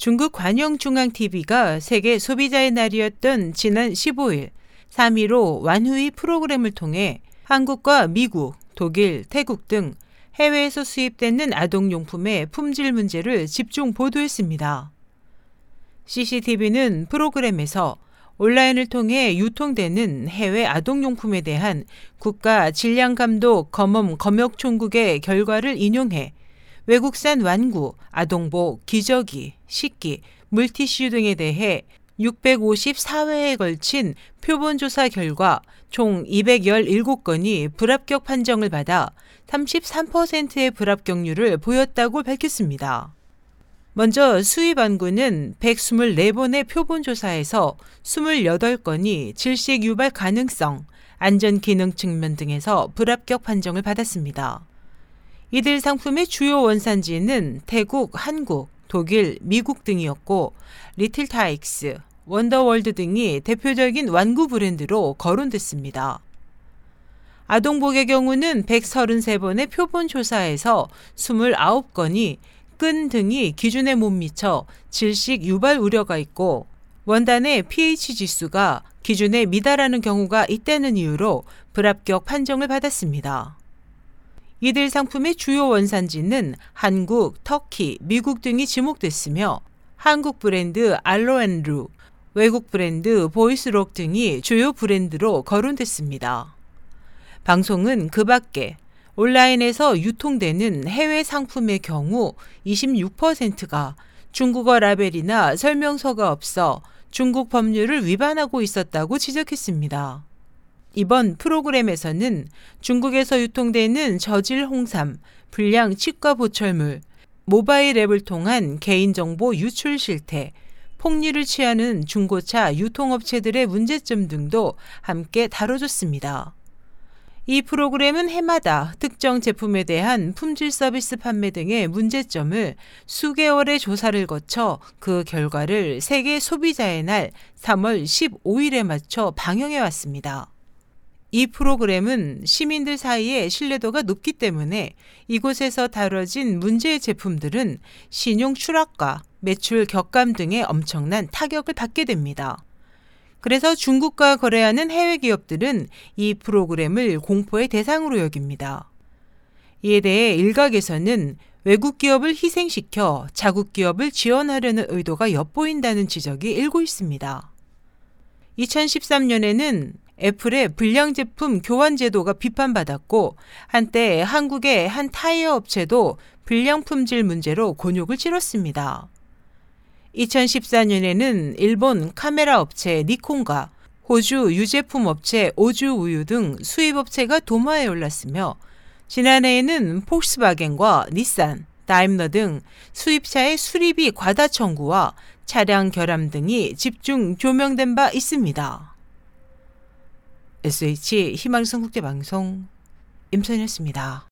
중국 관영중앙TV가 세계 소비자의 날이었던 지난 15일 3.15 완후히 프로그램을 통해 한국과 미국, 독일, 태국 등 해외에서 수입되는 아동용품의 품질 문제를 집중 보도했습니다. CCTV는 프로그램에서 온라인을 통해 유통되는 해외 아동용품에 대한 국가 질량감독 검험 검역총국의 결과를 인용해 외국산 완구, 아동복, 기저귀, 식기, 물티슈 등에 대해 654회에 걸친 표본조사 결과 총 217건이 불합격 판정을 받아 33%의 불합격률을 보였다고 밝혔습니다. 먼저 수입 완구는 124번의 표본조사에서 28건이 질식 유발 가능성, 안전 기능 측면 등에서 불합격 판정을 받았습니다. 이들 상품의 주요 원산지는 태국, 한국, 독일, 미국 등이었고 리틀 타익스, 원더월드 등이 대표적인 완구 브랜드로 거론됐습니다. 아동복의 경우는 133번의 표본 조사에서 29건이 끈 등이 기준에 못 미쳐 질식 유발 우려가 있고 원단의 pH 지수가 기준에 미달하는 경우가 있다는 이유로 불합격 판정을 받았습니다. 이들 상품의 주요 원산지는 한국, 터키, 미국 등이 지목됐으며 한국 브랜드 알로앤루, 외국 브랜드 보이스록 등이 주요 브랜드로 거론됐습니다. 방송은 그 밖에 온라인에서 유통되는 해외 상품의 경우 26%가 중국어 라벨이나 설명서가 없어 중국 법률을 위반하고 있었다고 지적했습니다. 이번 프로그램에서는 중국에서 유통되는 저질 홍삼, 불량 치과 보철물, 모바일 앱을 통한 개인정보 유출 실태, 폭리를 취하는 중고차 유통업체들의 문제점 등도 함께 다뤄줬습니다. 이 프로그램은 해마다 특정 제품에 대한 품질 서비스 판매 등의 문제점을 수개월의 조사를 거쳐 그 결과를 세계 소비자의 날 3월 15일에 맞춰 방영해 왔습니다. 이 프로그램은 시민들 사이에 신뢰도가 높기 때문에 이곳에서 다뤄진 문제의 제품들은 신용 추락과 매출 격감 등의 엄청난 타격을 받게 됩니다. 그래서 중국과 거래하는 해외 기업들은 이 프로그램을 공포의 대상으로 여깁니다. 이에 대해 일각에서는 외국 기업을 희생시켜 자국 기업을 지원하려는 의도가 엿보인다는 지적이 일고 있습니다. 2013년에는 애플의 불량 제품 교환 제도가 비판받았고 한때 한국의 한 타이어 업체도 불량 품질 문제로 곤욕을 치렀습니다. 2014년에는 일본 카메라 업체 니콘과 호주 유제품 업체 오주 우유 등 수입 업체가 도마에 올랐으며 지난해에는 폭스바겐과 닛산, 다임러 등 수입차의 수리비 과다 청구와 차량 결함 등이 집중 조명된 바 있습니다. SH 희망성 국제방송 임선이었습니다.